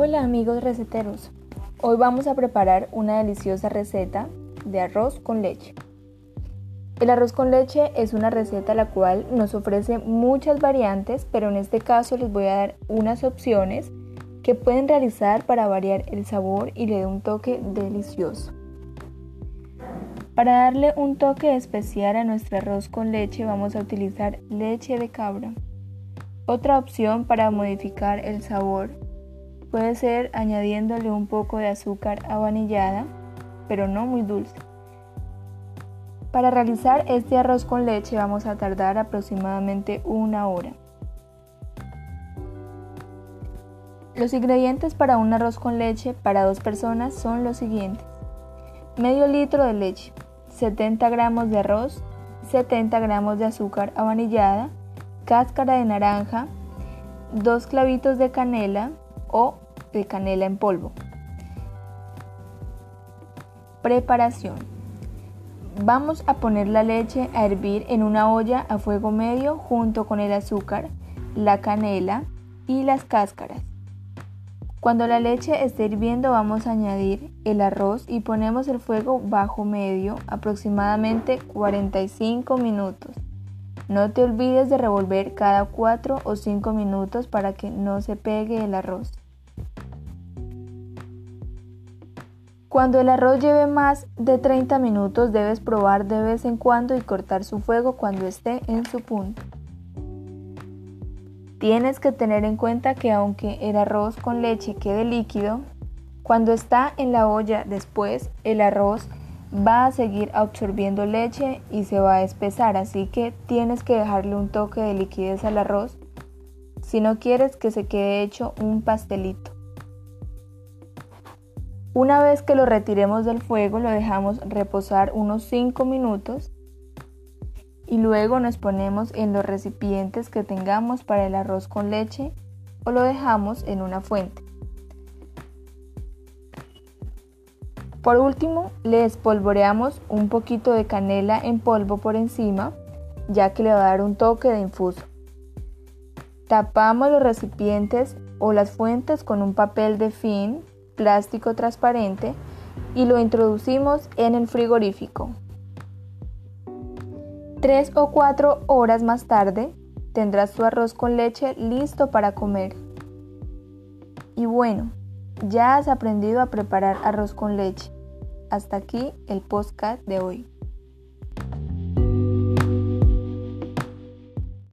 Hola amigos receteros, hoy vamos a preparar una deliciosa receta de arroz con leche. El arroz con leche es una receta la cual nos ofrece muchas variantes, pero en este caso les voy a dar unas opciones que pueden realizar para variar el sabor y le dé un toque delicioso. Para darle un toque especial a nuestro arroz con leche vamos a utilizar leche de cabra. Otra opción para modificar el sabor puede ser añadiéndole un poco de azúcar avanillada, pero no muy dulce. Para realizar este arroz con leche vamos a tardar aproximadamente una hora. Los ingredientes para un arroz con leche para dos personas son los siguientes. Medio litro de leche, 70 gramos de arroz, 70 gramos de azúcar avanillada, cáscara de naranja, dos clavitos de canela o de canela en polvo. Preparación. Vamos a poner la leche a hervir en una olla a fuego medio junto con el azúcar, la canela y las cáscaras. Cuando la leche esté hirviendo vamos a añadir el arroz y ponemos el fuego bajo medio aproximadamente 45 minutos. No te olvides de revolver cada 4 o 5 minutos para que no se pegue el arroz. Cuando el arroz lleve más de 30 minutos debes probar de vez en cuando y cortar su fuego cuando esté en su punto. Tienes que tener en cuenta que aunque el arroz con leche quede líquido, cuando está en la olla después el arroz va a seguir absorbiendo leche y se va a espesar, así que tienes que dejarle un toque de liquidez al arroz si no quieres que se quede hecho un pastelito. Una vez que lo retiremos del fuego lo dejamos reposar unos 5 minutos y luego nos ponemos en los recipientes que tengamos para el arroz con leche o lo dejamos en una fuente. Por último, le espolvoreamos un poquito de canela en polvo por encima, ya que le va a dar un toque de infuso. Tapamos los recipientes o las fuentes con un papel de fin, plástico transparente, y lo introducimos en el frigorífico. Tres o cuatro horas más tarde tendrás tu arroz con leche listo para comer. Y bueno, ya has aprendido a preparar arroz con leche. Hasta aquí el podcast de hoy.